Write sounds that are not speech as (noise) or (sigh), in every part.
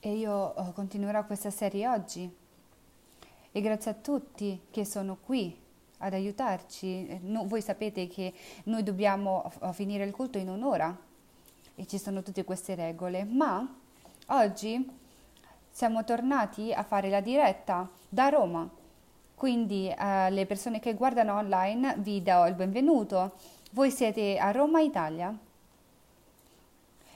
e io eh, continuerò questa serie oggi. E grazie a tutti che sono qui ad aiutarci. Eh, no, voi sapete che noi dobbiamo uh, finire il culto in un'ora e ci sono tutte queste regole, ma oggi siamo tornati a fare la diretta da Roma. Quindi alle uh, persone che guardano online vi do il benvenuto. Voi siete a Roma, Italia.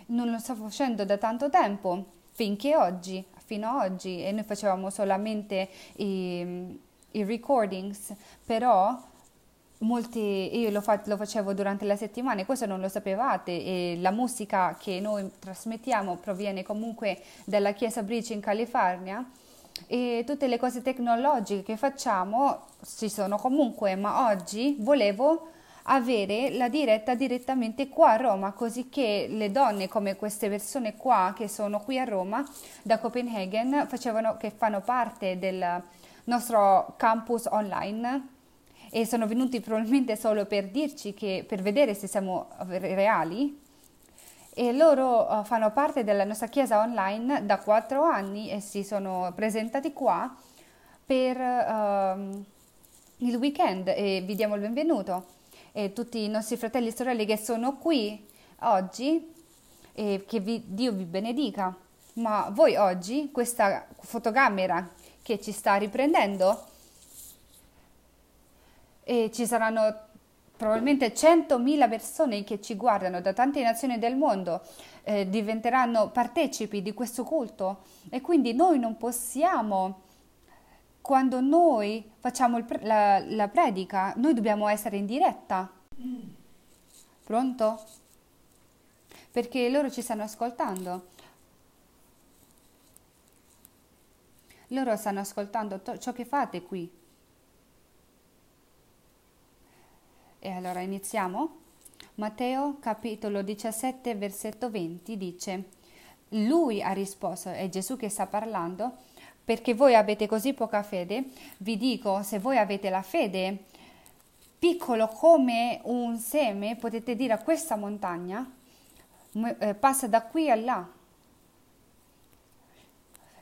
Non lo sto facendo da tanto tempo, finché oggi, fino ad oggi, e noi facevamo solamente i, i recordings, però molti, io lo, fa, lo, facevo durante la settimana e questo non lo sapevate e la musica che noi trasmettiamo proviene comunque dalla Chiesa Bridge in California e tutte le cose tecnologiche che facciamo ci sono comunque, ma oggi volevo avere la diretta direttamente qua a Roma, così che le donne come queste persone qua che sono qui a Roma da Copenaghen facevano, che fanno parte del nostro campus online e sono venuti probabilmente solo per dirci che per vedere se siamo reali. E loro uh, fanno parte della nostra chiesa online da quattro anni e si sono presentati qua per uh, il weekend e vi diamo il benvenuto e tutti i nostri fratelli e sorelle che sono qui oggi e che vi, Dio vi benedica. Ma voi oggi, questa fotocamera che ci sta riprendendo, e ci saranno probabilmente 100.000 persone che ci guardano da tante nazioni del mondo, eh, diventeranno partecipi di questo culto e quindi noi non possiamo quando noi facciamo il, la, la predica, noi dobbiamo essere in diretta. Pronto? Perché loro ci stanno ascoltando. Loro stanno ascoltando to- ciò che fate qui. E allora iniziamo. Matteo capitolo 17 versetto 20 dice, lui ha risposto, è Gesù che sta parlando, perché voi avete così poca fede, vi dico, se voi avete la fede piccolo come un seme, potete dire a questa montagna, eh, passa da qui a là.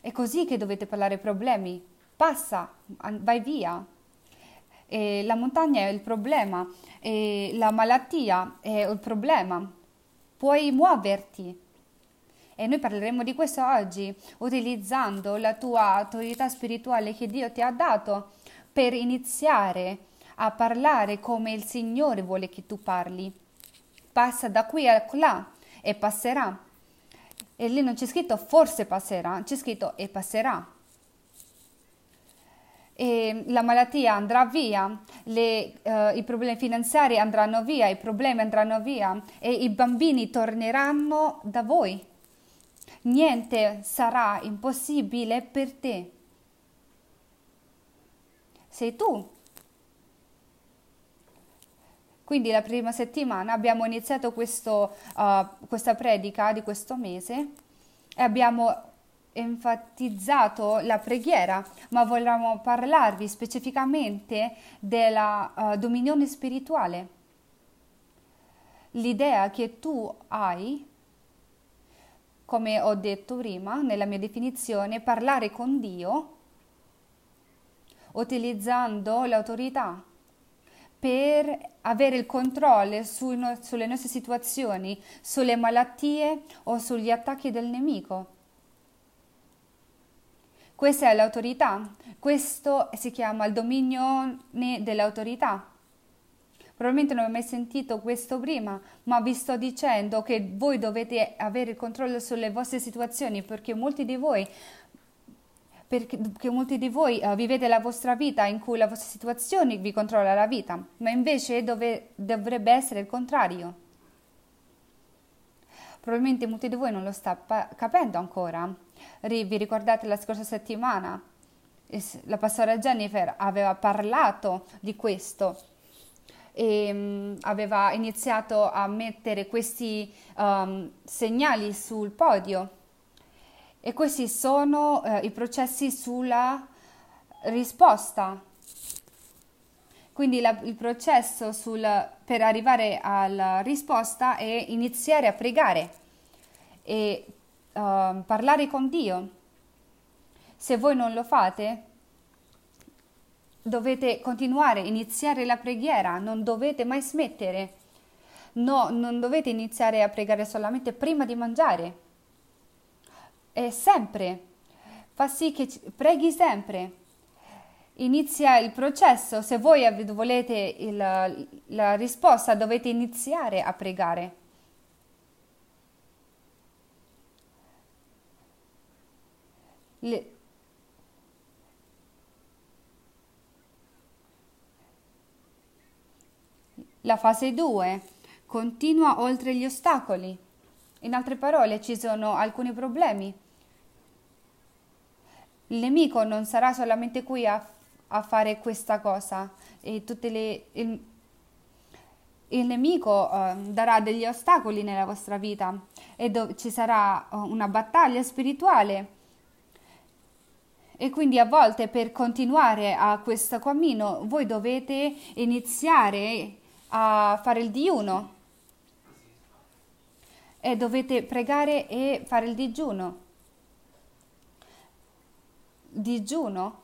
È così che dovete parlare problemi. Passa, vai via. E la montagna è il problema, la malattia è il problema. Puoi muoverti, e noi parleremo di questo oggi, utilizzando la tua autorità spirituale che Dio ti ha dato per iniziare a parlare come il Signore vuole che tu parli. Passa da qui a là e passerà. E lì non c'è scritto forse passerà, c'è scritto e passerà. E la malattia andrà via, le, uh, i problemi finanziari andranno via, i problemi andranno via e i bambini torneranno da voi niente sarà impossibile per te. Sei tu. Quindi la prima settimana abbiamo iniziato questo, uh, questa predica di questo mese e abbiamo enfatizzato la preghiera, ma vogliamo parlarvi specificamente della uh, dominione spirituale. L'idea che tu hai come ho detto prima nella mia definizione, parlare con Dio utilizzando l'autorità per avere il controllo su, sulle nostre situazioni, sulle malattie o sugli attacchi del nemico. Questa è l'autorità, questo si chiama il dominio dell'autorità. Probabilmente non ho mai sentito questo prima, ma vi sto dicendo che voi dovete avere il controllo sulle vostre situazioni perché molti di voi perché molti di voi uh, vivete la vostra vita in cui la vostra situazione vi controlla la vita, ma invece dove, dovrebbe essere il contrario. Probabilmente molti di voi non lo sta capendo ancora. vi ricordate la scorsa settimana? La pastora Jennifer aveva parlato di questo e um, aveva iniziato a mettere questi um, segnali sul podio e questi sono uh, i processi sulla risposta. Quindi la, il processo sul, per arrivare alla risposta è iniziare a pregare e uh, parlare con Dio. Se voi non lo fate, dovete continuare, iniziare la preghiera, non dovete mai smettere. No, non dovete iniziare a pregare solamente prima di mangiare. E sempre. Fa sì che preghi sempre. Inizia il processo. Se voi volete il, la risposta, dovete iniziare a pregare. Le, la fase 2 continua oltre gli ostacoli. In altre parole, ci sono alcuni problemi. Il nemico non sarà solamente qui a, a fare questa cosa. Le, il, il, nemico uh, darà degli ostacoli nella vostra vita e do, ci sarà uh, una battaglia spirituale e quindi a volte per continuare a questo cammino voi dovete iniziare a fare il digiuno e dovete pregare e fare il digiuno. Digiuno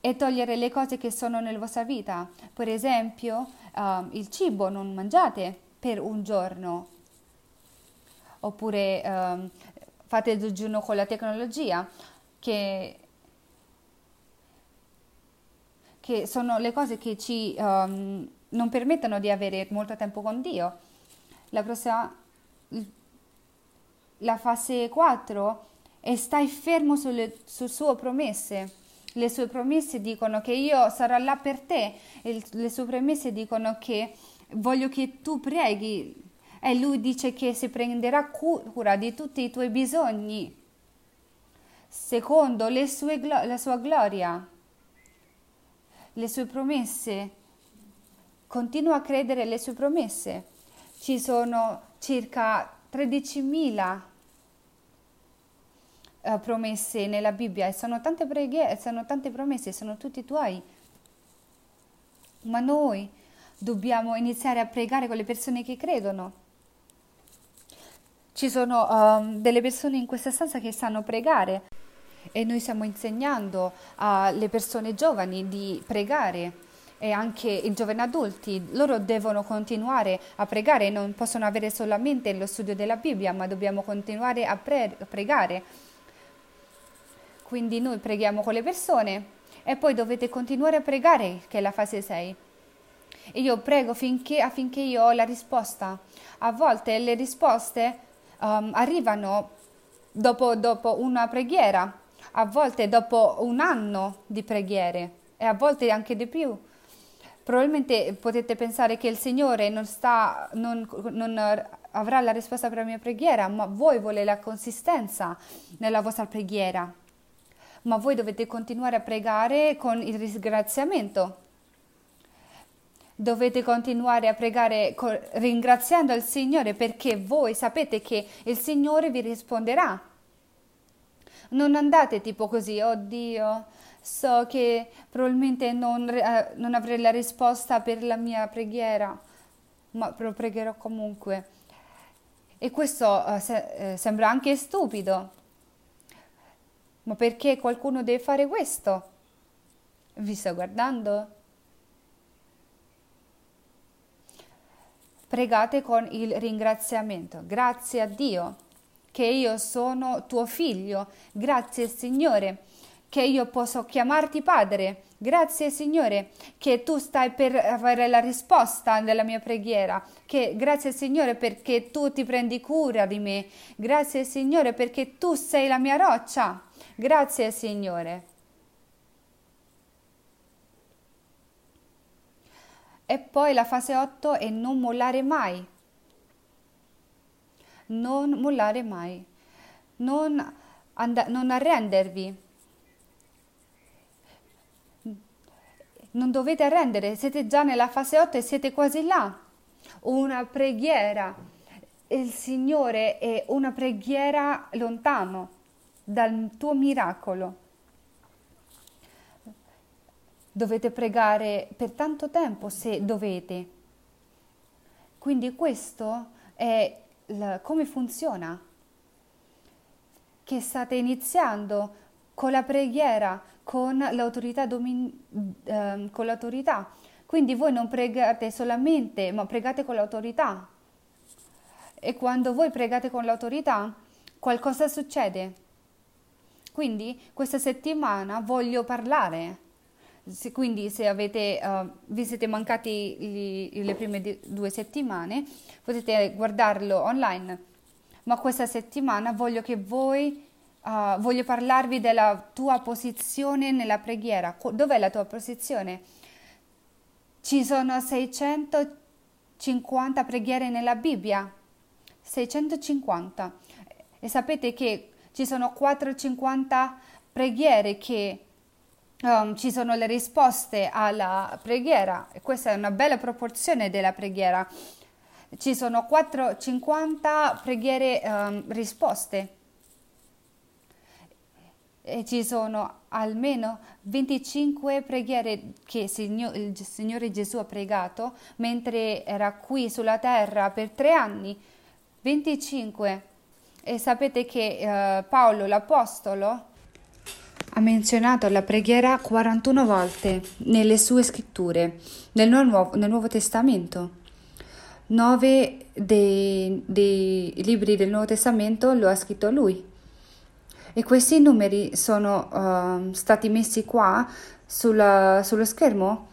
e togliere le cose che sono nella vostra vita. Per esempio, uh, il cibo non mangiate per un giorno. Oppure uh, fate il digiuno con la tecnologia che, che sono le cose che ci um, non permettono di avere molto tempo con Dio. La prossima, la fase 4 è stai fermo sulle, su sue promesse. Le sue promesse dicono che io sarò là per te e le sue promesse dicono che voglio che tu preghi e lui dice che si prenderà cura di tutti i tuoi bisogni secondo sue, la sua gloria, le sue promesse. Continua a credere alle sue promesse. Ci sono circa 13.000 uh, promesse nella Bibbia e sono tante preghiere, sono tante promesse, sono tutti tuoi. Ma noi dobbiamo iniziare a pregare con le persone che credono. Ci sono um, delle persone in questa stanza che sanno pregare e noi stiamo insegnando alle persone giovani di pregare e anche i giovani adulti, loro devono continuare a pregare, non possono avere solamente lo studio della Bibbia, ma dobbiamo continuare a, pre- pregare. Quindi noi preghiamo con le persone e poi dovete continuare a pregare, che è la fase 6. E io prego finché, affinché io ho la risposta. A volte le risposte um, arrivano dopo, dopo una preghiera, a volte dopo un anno di preghiere e a volte anche di più. Probabilmente potete pensare che il Signore non, sta, non, non avrà la risposta per la mia preghiera, ma voi volete la consistenza nella vostra preghiera. Ma voi dovete continuare a pregare con il ringraziamento. Dovete continuare a pregare con, ringraziando il Signore perché voi sapete che il Signore vi risponderà non andate tipo così, oddio, so che probabilmente non, eh, non avrei la risposta per la mia preghiera, ma lo pregherò comunque. E questo eh, se, eh, sembra anche stupido. Ma perché qualcuno deve fare questo? Vi sto guardando? Pregate con il ringraziamento. Grazie a Dio che io sono tuo figlio. Grazie Signore che io posso chiamarti padre. Grazie Signore che tu stai per avere la risposta della mia preghiera. Che, grazie Signore perché tu ti prendi cura di me. Grazie Signore perché tu sei la mia roccia. Grazie Signore. E poi la fase 8 è non mollare mai non mollare mai, non, and- non arrendervi. Non dovete arrendere, siete già nella fase 8 e siete quasi là. Una preghiera, il Signore è una preghiera lontano dal tuo miracolo. Dovete pregare per tanto tempo se dovete. Quindi questo è la, come funziona. che state iniziando con la preghiera, con l'autorità, domin- eh, con l'autorità. Quindi voi non pregate solamente, ma pregate con l'autorità. E quando voi pregate con l'autorità, qualcosa succede. Quindi questa settimana voglio parlare. Se, quindi se avete, uh, vi siete mancati gli, le prime di, due settimane, potete guardarlo online. Ma questa settimana voglio che voi Uh, voglio parlarvi della tua posizione nella preghiera. Dov'è la tua posizione? Ci sono 650 preghiere nella Bibbia. 650. E sapete che ci sono 450 preghiere che um, ci sono le risposte alla preghiera. E questa è una bella proporzione della preghiera. Ci sono 450 preghiere um, risposte e ci sono almeno 25 preghiere che il Signore Gesù ha pregato mentre era qui sulla terra per tre anni. 25. E sapete che uh, Paolo l'Apostolo ha menzionato la preghiera 41 volte nelle sue scritture, nel Nuovo, nel Nuovo Testamento. Nove dei, dei libri del Nuovo Testamento lo ha scritto lui e questi numeri sono uh, stati messi qua sulla, sullo schermo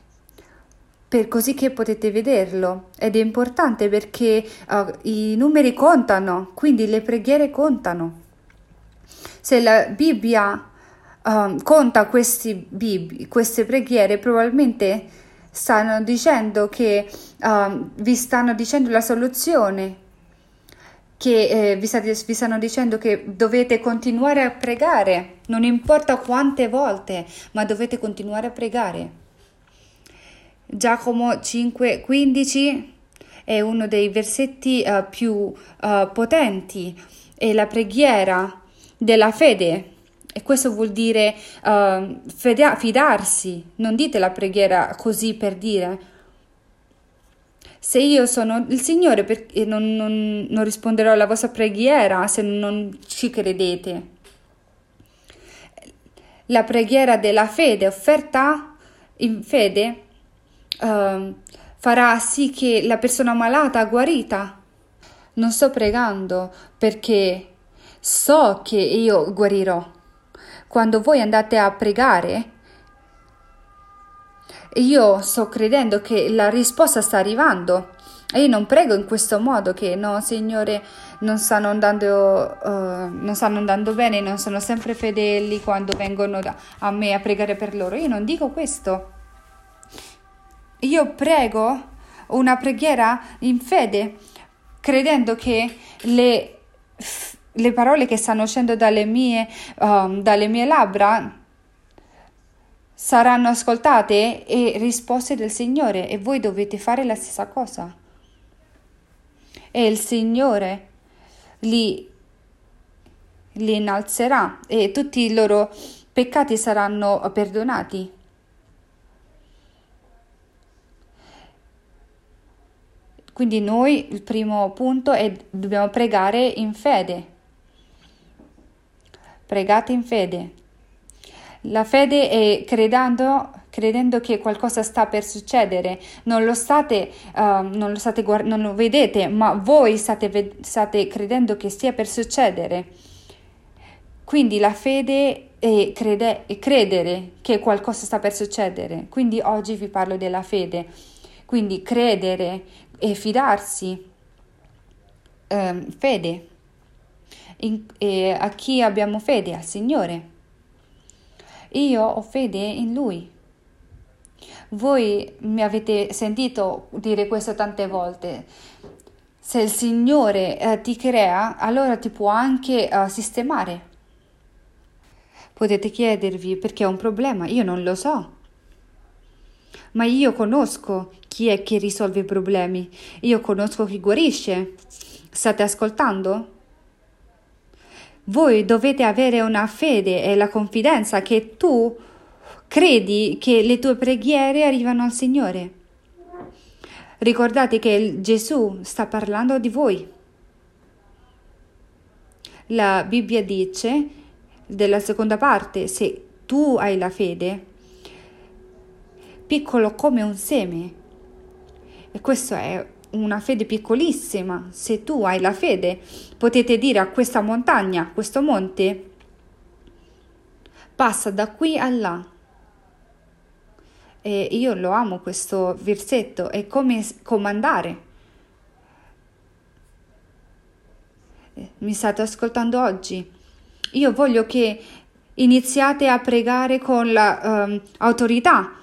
per così che potete vederlo ed è importante perché uh, i numeri contano, quindi le preghiere contano. Se la Bibbia uh, conta bib- queste preghiere, probabilmente stanno dicendo che uh, vi stanno dicendo la soluzione che eh, vi, state, vi stanno dicendo che dovete continuare a pregare, non importa quante volte, ma dovete continuare a pregare. Giacomo 5,15 è uno dei versetti uh, più uh, potenti, è la preghiera della fede. E questo vuol dire uh, fidarsi, non dite la preghiera così per dire, se io sono il Signore, perché non, non, non risponderò alla vostra preghiera se non ci credete. La preghiera della fede offerta in fede uh, farà sì che la persona malata guarita. Non sto pregando perché so che io guarirò. Quando voi andate a pregare, io sto credendo che la risposta sta arrivando. E io non prego in questo modo che no, Signore, non stanno andando, uh, non stanno andando bene, non sono sempre fedeli quando vengono da, a me a pregare per loro. Io non dico questo. Io prego una preghiera in fede, credendo che le, le parole che stanno uscendo dalle mie, um, dalle mie labbra saranno ascoltate e risposte del Signore e voi dovete fare la stessa cosa. E il Signore li, li innalzerà e tutti i loro peccati saranno perdonati. Quindi noi il primo punto è dobbiamo pregare in fede. Pregate in fede. La fede è credendo, credendo che qualcosa sta per succedere, non lo state, uh, non, lo state guard- non lo vedete, ma voi state, ved- state credendo che stia per succedere. Quindi la fede è, crede- è credere che qualcosa sta per succedere. Quindi oggi vi parlo della fede. Quindi credere e fidarsi. Um, fede. In, a chi abbiamo fede? Al Signore. Io ho fede in Lui. Voi mi avete sentito dire questo tante volte. Se il Signore eh, ti crea, allora ti può anche uh, sistemare. Potete chiedervi perché ho un problema, io non lo so. Ma io conosco chi è che risolve i problemi, io conosco chi guarisce. State ascoltando? Voi dovete avere una fede e la confidenza che tu credi che le tue preghiere arrivano al Signore. Ricordate che Gesù sta parlando di voi. La Bibbia dice, della seconda parte, se tu hai la fede, piccolo come un seme, e questo è una fede piccolissima, se tu hai la fede, potete dire a questa montagna, a questo monte, passa da qui a là. E io lo amo questo versetto, è come comandare. Mi state ascoltando oggi? Io voglio che iniziate a pregare con l'autorità. Um,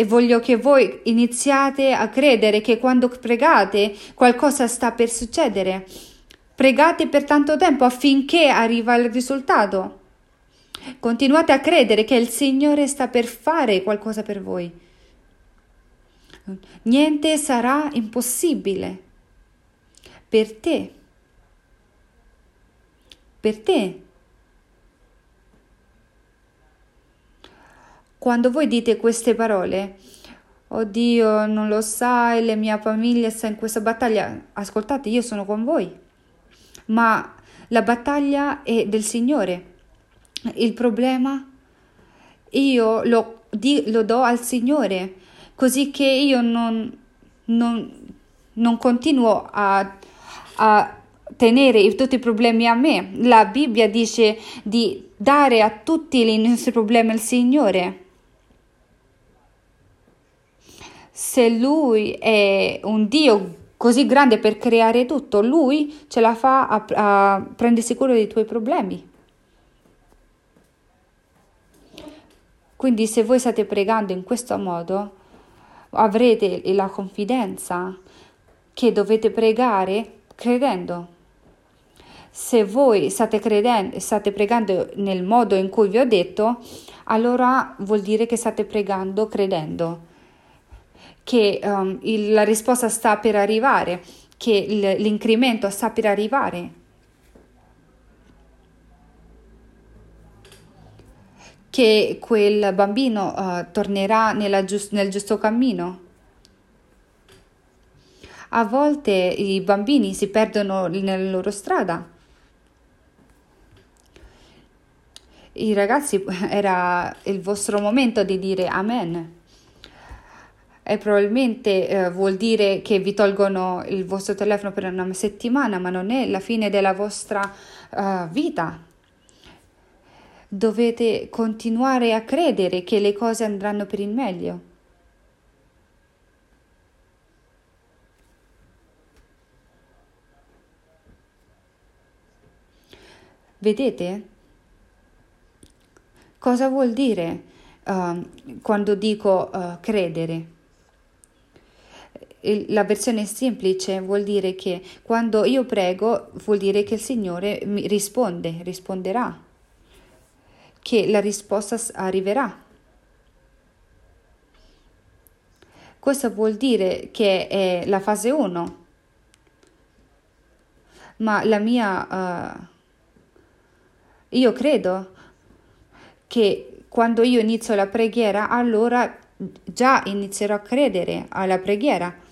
e voglio che voi iniziate a credere che quando pregate qualcosa sta per succedere. Pregate per tanto tempo affinché arriva il risultato. Continuate a credere che il Signore sta per fare qualcosa per voi. Niente sarà impossibile per te. Per te. Quando voi dite queste parole, oddio, non lo sai, la mia famiglia sta in questa battaglia, ascoltate, io sono con voi, ma la battaglia è del Signore. Il problema io lo, di, lo do al Signore, così che io non, non, non continuo a, a tenere tutti i problemi a me. La Bibbia dice di dare a tutti i nostri problemi al Signore. Se lui è un Dio così grande per creare tutto, lui ce la fa a, a prendersi cura dei tuoi problemi. Quindi se voi state pregando in questo modo, avrete la confidenza che dovete pregare credendo. Se voi state, credendo, state pregando nel modo in cui vi ho detto, allora vuol dire che state pregando credendo che um, il, la risposta sta per arrivare, che il, l'incremento sta per arrivare. Che quel bambino uh, tornerà giust- nel giusto cammino. A volte i bambini si perdono nella loro strada. I ragazzi (laughs) era il vostro momento di dire amen e probabilmente eh, vuol dire che vi tolgono il vostro telefono per una settimana, ma non è la fine della vostra uh, vita. Dovete continuare a credere che le cose andranno per il meglio. Vedete? Cosa vuol dire uh, quando dico uh, credere? La versione semplice vuol dire che quando io prego vuol dire che il Signore mi risponde, risponderà, che la risposta arriverà. Questo vuol dire che è la fase 1, ma la mia... Uh, io credo che quando io inizio la preghiera, allora già inizierò a credere alla preghiera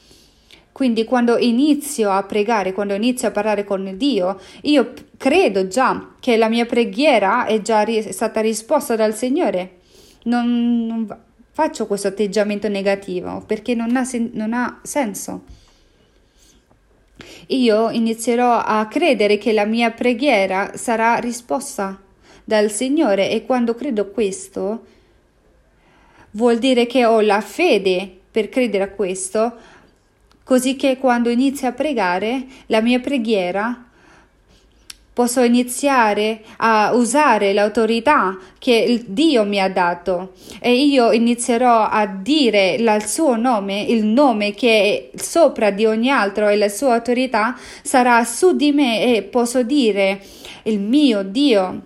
quindi quando inizio a pregare, quando inizio a parlare con Dio, io credo già che la mia preghiera è già ri- stata risposta dal Signore. Non, non, faccio questo atteggiamento negativo perché non ha, sen- non ha senso. Io inizierò a credere che la mia preghiera sarà risposta dal Signore e quando credo questo vuol dire che ho la fede per credere a questo, così che quando inizio a pregare la mia preghiera posso iniziare a usare l'autorità che Dio mi ha dato. E io inizierò a dire il suo nome, il nome che è sopra di ogni altro e la sua autorità sarà su di me e posso dire il mio Dio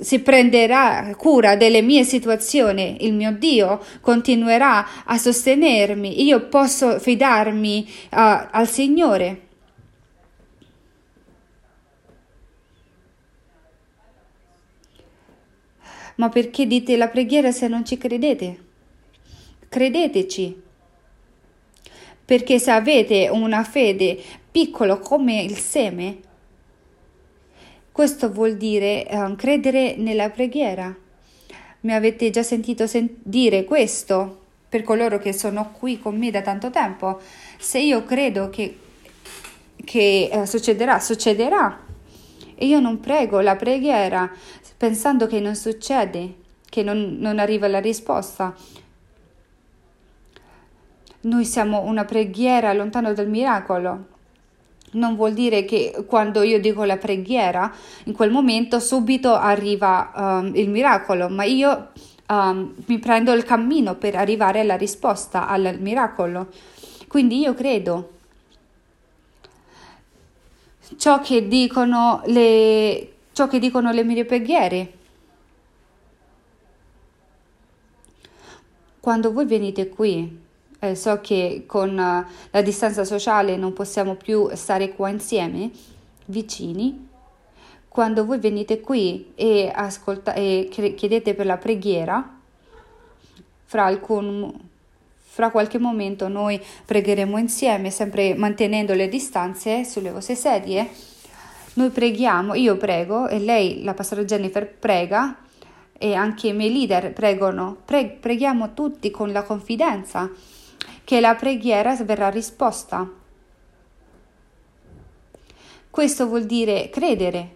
si prenderà cura delle mie situazioni, il mio Dio continuerà a sostenermi, io posso fidarmi uh, al Signore. Ma perché dite la preghiera se non ci credete? Credeteci. Perché se avete una fede piccola come il seme, Questo vuol dire um, credere nella preghiera. Mi avete già sentito sen- dire questo per coloro che sono qui con me da tanto tempo. Se io credo che, che uh, succederà, succederà. E io non prego la preghiera pensando che non succede, che non, non arriva la risposta. Noi siamo una preghiera lontano dal miracolo. Non vuol dire che quando io dico la preghiera, in quel momento subito arriva um, il miracolo, ma io um, mi prendo il cammino per arrivare alla risposta al miracolo. Quindi io credo ciò che dicono le, ciò che dicono le mie preghiere. Quando voi venite qui, eh, so che con uh, la distanza sociale non possiamo più stare qua insieme, vicini. Quando voi venite qui e, ascolta- e chiedete per la preghiera, fra, alcun, fra qualche momento noi pregheremo insieme, sempre mantenendo le distanze sulle vostre sedie. Noi preghiamo, io prego e lei, la pastora Jennifer, prega e anche i miei leader pregano. Pre- preghiamo tutti con la confidenza che la preghiera verrà risposta. Questo vuol dire credere.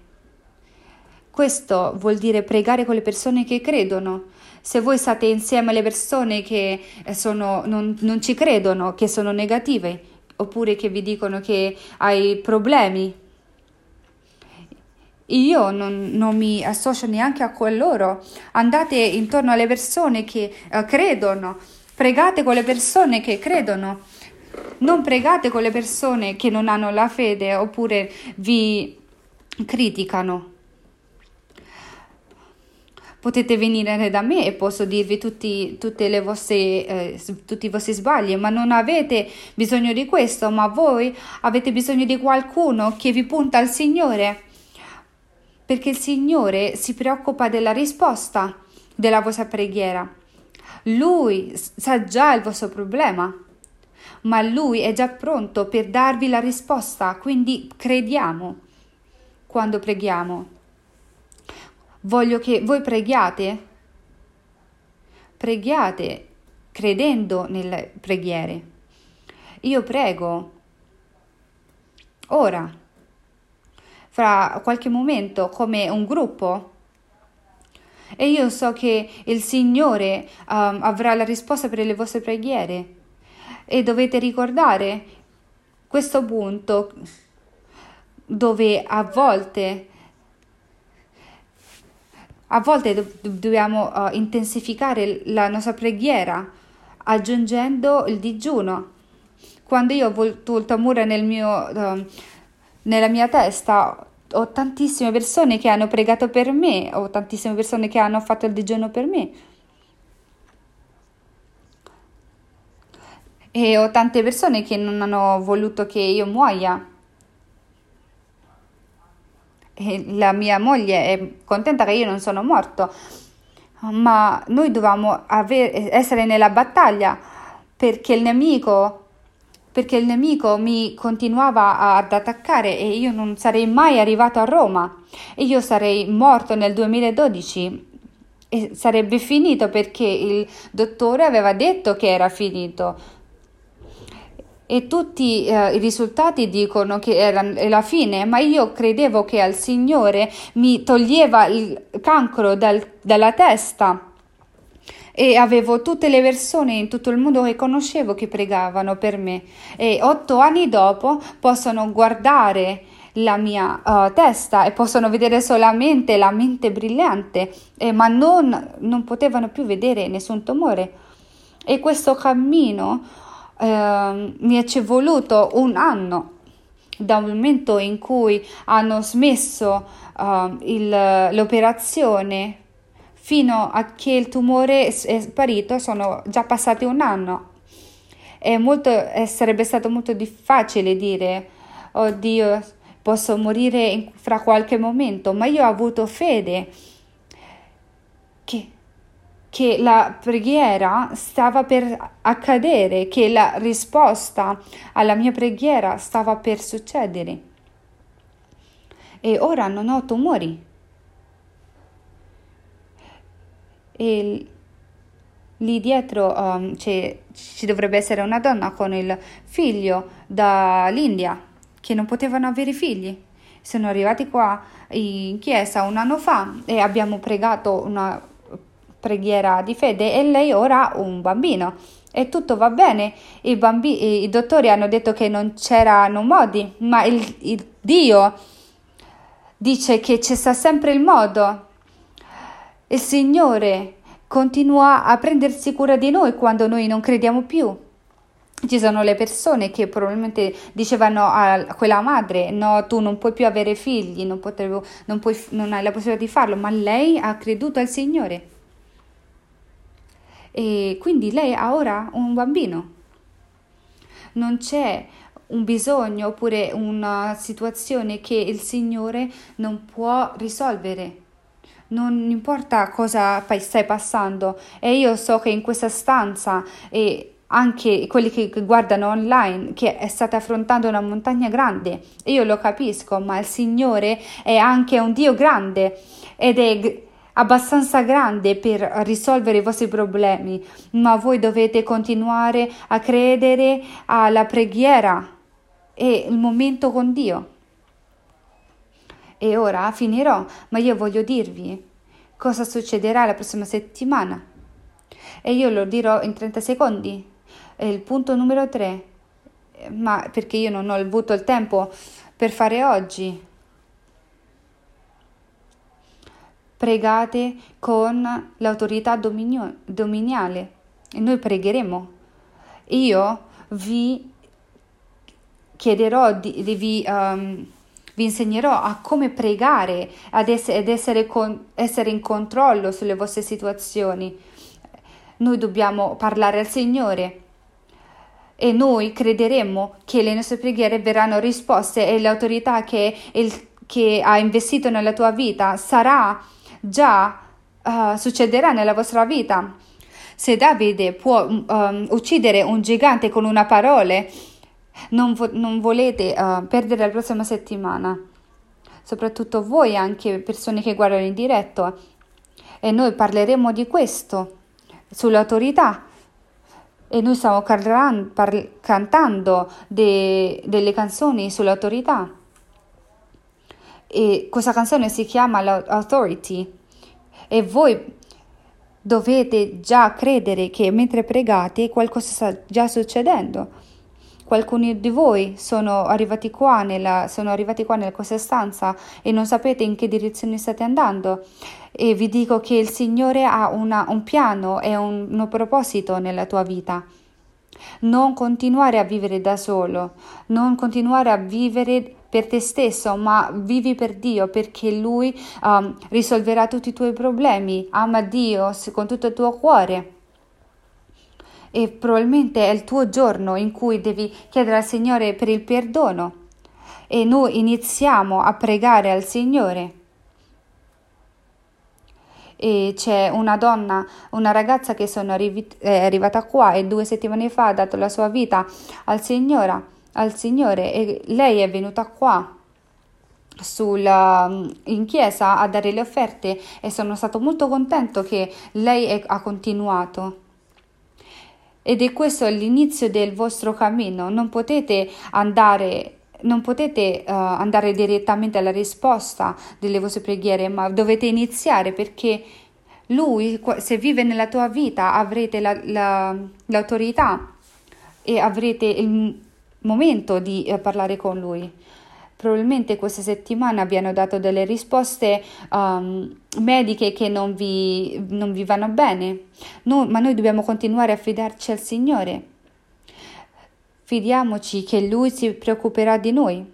Questo vuol dire pregare con le persone che credono. Se voi state insieme alle persone che eh, sono, non, non ci credono, che sono negative, oppure che vi dicono che hai problemi, io non, non, mi associo neanche a loro. Andate intorno alle persone che uh, credono, Pregate con le persone che credono. Non pregate con le persone che non hanno la fede oppure vi criticano. Potete venire da me e posso dirvi tutti, vostre, eh, tutti i vostri sbagli, ma non avete bisogno di questo, ma voi avete bisogno di qualcuno che vi punta al Signore, perché il Signore si preoccupa della risposta della vostra preghiera. Lui sa già il vostro problema, ma lui è già pronto per darvi la risposta, quindi crediamo quando preghiamo. Voglio che voi preghiate, preghiate credendo nelle preghiere. Io prego ora, fra qualche momento, come un gruppo e io so che il Signore um, avrà la risposta per le vostre preghiere. E dovete ricordare questo punto dove a volte a volte do- dobbiamo uh, intensificare la nostra preghiera aggiungendo il digiuno. Quando io ho tolto amore nel mio, uh, nella mia testa, ho tantissime persone che hanno pregato per me, ho tantissime persone che hanno fatto il digiuno per me. E ho tante persone che non hanno voluto che io muoia. E la mia moglie è contenta che io non sono morto, ma noi dovevamo aver, essere nella battaglia perché il nemico perché il nemico mi continuava ad attaccare e io non sarei mai arrivato a Roma. E io sarei morto nel 2012 e sarebbe finito perché il dottore aveva detto che era finito. E tutti eh, i risultati dicono che era la fine, ma io credevo che al Signore mi toglieva il cancro dal, dalla testa e avevo tutte le persone in tutto il mondo che conoscevo che pregavano per me e otto anni dopo possono guardare la mia uh, testa e possono vedere solamente la mente brillante, eh, ma non, non, potevano più vedere nessun tumore. E questo cammino uh, mi è voluto un anno dal momento in cui hanno smesso uh, il, l'operazione fino a che il tumore è sparito sono già passati un anno. Molto, sarebbe stato molto facile dire, oddio, posso morire in, fra qualche momento, ma io ho avuto fede che, che la preghiera stava per accadere, che la risposta alla mia preghiera stava per succedere. e ora non ho tumori. E lì dietro um, ci dovrebbe essere una donna con il figlio dall'India che non potevano avere figli. Sono arrivati qua in chiesa un anno fa e abbiamo pregato una preghiera di fede e lei ora ha un bambino e tutto va bene. I, bambi- i dottori hanno detto che non c'erano modi, ma il, il Dio dice che c'è sempre il modo. Il Signore continua a prendersi cura di noi quando noi non crediamo più. Ci sono le persone che probabilmente dicevano a quella madre: No, tu non puoi più avere figli, non, potevo, non, puoi, non hai la possibilità di farlo, ma lei ha creduto al Signore e quindi lei ha ora un bambino. Non c'è un bisogno oppure una situazione che il Signore non può risolvere. Non importa cosa stai passando e io so che in questa stanza e anche quelli che guardano online che state affrontando una montagna grande, io lo capisco, ma il Signore è anche un Dio grande ed è abbastanza grande per risolvere i vostri problemi, ma voi dovete continuare a credere alla preghiera e il momento con Dio. E ora finirò, ma io voglio dirvi cosa succederà la prossima settimana. E io lo dirò in 30 secondi. È il punto numero 3, ma perché io non ho avuto il tempo per fare oggi. pregate con l'autorità dominio, dominiale e noi pregheremo. Io vi chiederò, di, di vi, um, vi, insegnerò a come pregare ad essere, ad essere, con, essere in controllo sulle vostre situazioni. Noi dobbiamo parlare al Signore e noi crederemo che le nostre preghiere verranno risposte e l'autorità che, il, che ha investito nella tua vita sarà già uh, succederà nella vostra vita. Se Davide può um, uccidere un gigante con una parola, non, vo- non volete uh, perdere la prossima settimana. Soprattutto voi, anche persone che guardano in diretto. E noi parleremo di questo, sull'autorità. E noi stiamo carran- par- cantando de- delle canzoni sull'autorità e questa canzone si chiama Authority e voi dovete già credere che mentre pregate qualcosa sta già succedendo. Qualcuno di voi sono arrivati qua nella, sono arrivati qua nella questa stanza e non sapete in che direzione state andando. E vi dico che il Signore ha una, un piano e un, un proposito nella tua vita. Non continuare a vivere da solo, non continuare a vivere per te stesso, ma vivi per Dio perché Lui um, risolverà tutti i tuoi problemi. Ama Dio con tutto il tuo cuore. E probabilmente è il tuo giorno in cui devi chiedere al Signore per il perdono. E noi iniziamo a pregare al Signore e c'è una donna, una ragazza che arrivi, è arrivata qua e due settimane fa ha dato la sua vita al Signore, al Signore e lei è venuta qua sulla, in chiesa a dare le offerte e sono stato molto contento che lei è, ha continuato. Ed è questo l'inizio del vostro cammino, non potete andare non potete uh, andare direttamente alla risposta delle vostre preghiere, ma dovete iniziare perché lui, se vive nella tua vita, avrete la, la, l'autorità e avrete il momento di uh, parlare con lui. Probabilmente questa settimana abbiano dato delle risposte um, mediche che non vi, non vi vanno bene, no, ma noi dobbiamo continuare a fidarci al Signore Fidiamoci che Lui si preoccuperà di noi.